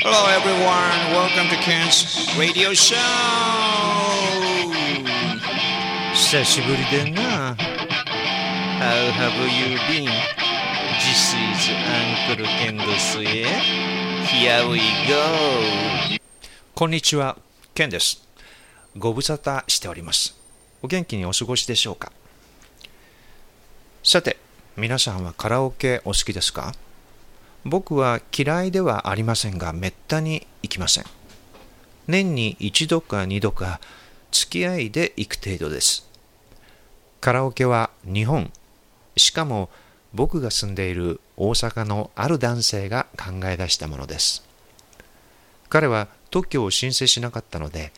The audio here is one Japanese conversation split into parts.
Hello everyone, welcome to Ken's radio show! 久しぶりでな。How have you been? This is Uncle Ken ですえ。Here we go! こんにちは、ケンです。ご無沙汰しております。お元気にお過ごしでしょうかさて、皆さんはカラオケお好きですか僕は嫌いではありませんが、めったに行きません。年に一度か二度か付き合いで行く程度です。カラオケは日本、しかも僕が住んでいる大阪のある男性が考え出したものです。彼は特許を申請しなかったので、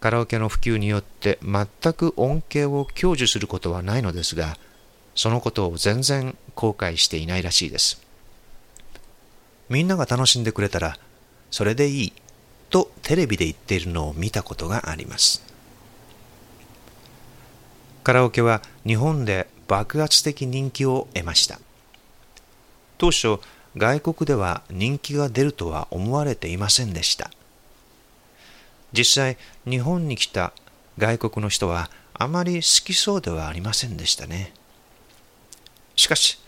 カラオケの普及によって全く恩恵を享受することはないのですが、そのことを全然後悔していないらしいです。みんなが楽しんでくれたら、それでいいとテレビで言っているのを見たことがあります。カラオケは日本で爆発的人気を得ました。当初、外国では人気が出るとは思われていませんでした。実際、日本に来た外国の人はあまり好きそうではありませんでしたね。しかし、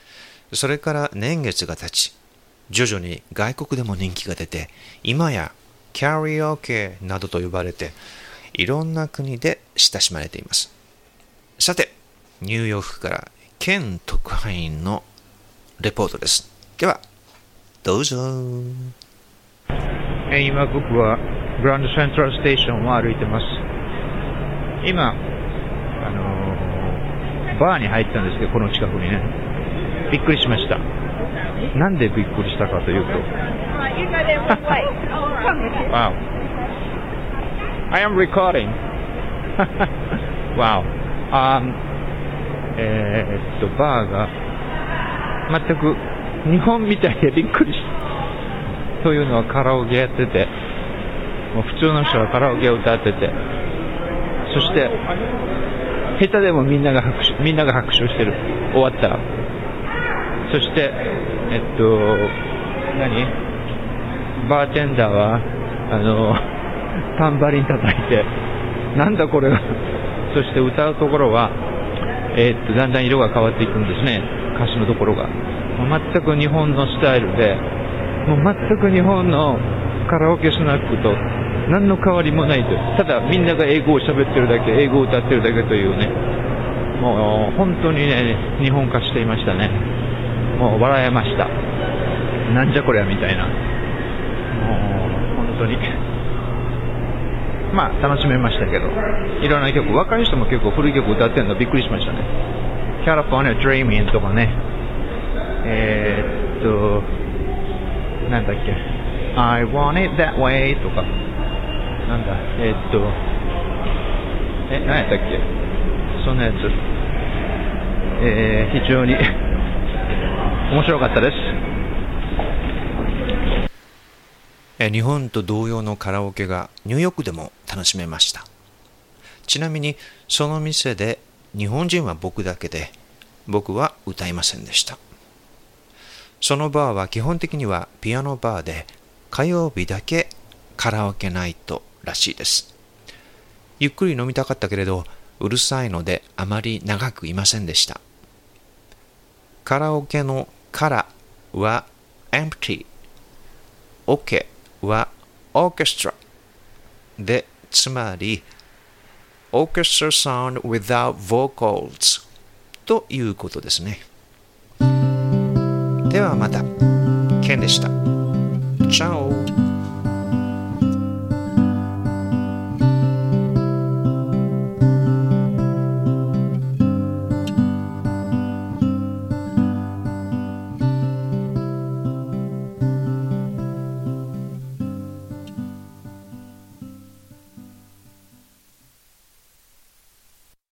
それから年月が経ち、徐々に外国でも人気が出て、今やキャリオケなどと呼ばれて、いろんな国で親しまれています。さて、ニューヨークから県特派員のレポートです。では、どうぞ。今僕はグランドセントラルステーションを歩いてます。今、あのバーに入ったんですけど、この近くにね。びっくりしました。なんでびっくりしたかというと. Wow. I am recording. wow. Um, えーっと、バーが、全く日本みたいでびっくりした。というのはカラオケやってて、もう普通の人はカラオケを歌ってて、そして、下手でもみんなが拍手、みんなが拍手をしてる。終わったら。そして、えっと、何？バーテンダーは、あの、タンバリン叩いて、なんだこれは？そして歌うところは、えっと、だんだん色が変わっていくんですね。歌詞のところが。全く日本のスタイルで、もう全く日本のカラオケスナックと何の変わりもないと。ただみんなが英語を喋ってるだけ、英語を歌ってるだけというね。もう本当にね、日本化していましたね。もう笑えました。なんじゃこりゃみたいな。もう本当に。まあ楽しめましたけど、いろんな曲、若い人も結構古い曲歌ってるのびっくりしましたね。 California Dreamin'とかね、えー、っと、なんだっけ、I want it that way とか、なんだ、えー、っと、え、何やったっけ、そんなやつ、えー、非常に面白かったです。日本と同様のカラオケがニューヨークでも楽しめました。ちなみにその店で日本人は僕だけで僕は歌いませんでした。そのバーは基本的にはピアノバーで火曜日だけカラオケナイトらしいです。ゆっくり飲みたかったけれどうるさいのであまり長くいませんでした。カラオケのからは empty、OK はオーケストラで、つまり Orchestra Sound Without Vocals ということですね。ではまた、ケンでした。チャオ